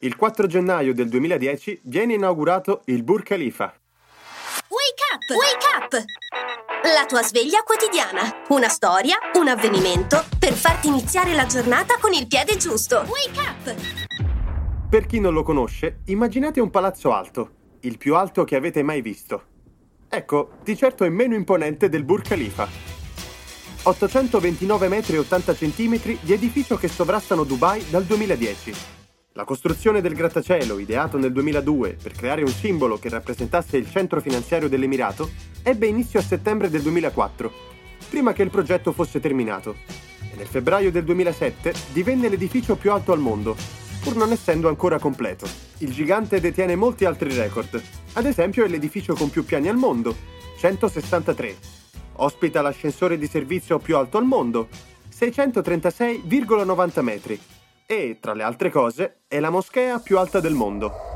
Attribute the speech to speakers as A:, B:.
A: Il 4 gennaio del 2010 viene inaugurato il Burj Khalifa.
B: Wake up! Wake up! La tua sveglia quotidiana. Una storia, un avvenimento per farti iniziare la giornata con il piede giusto. Wake up!
A: Per chi non lo conosce, immaginate un palazzo alto, il più alto che avete mai visto. Ecco, di certo è meno imponente del Burj Khalifa. 829 metri e 80 centimetri di edificio che sovrastano Dubai dal 2010. La costruzione del grattacielo, ideato nel 2002 per creare un simbolo che rappresentasse il centro finanziario dell'Emirato, ebbe inizio a settembre del 2004, prima che il progetto fosse terminato. E nel febbraio del 2007 divenne l'edificio più alto al mondo, pur non essendo ancora completo. Il gigante detiene molti altri record. Ad esempio è l'edificio con più piani al mondo, 163. Ospita l'ascensore di servizio più alto al mondo, 636,90 metri e, tra le altre cose, è la moschea più alta del mondo.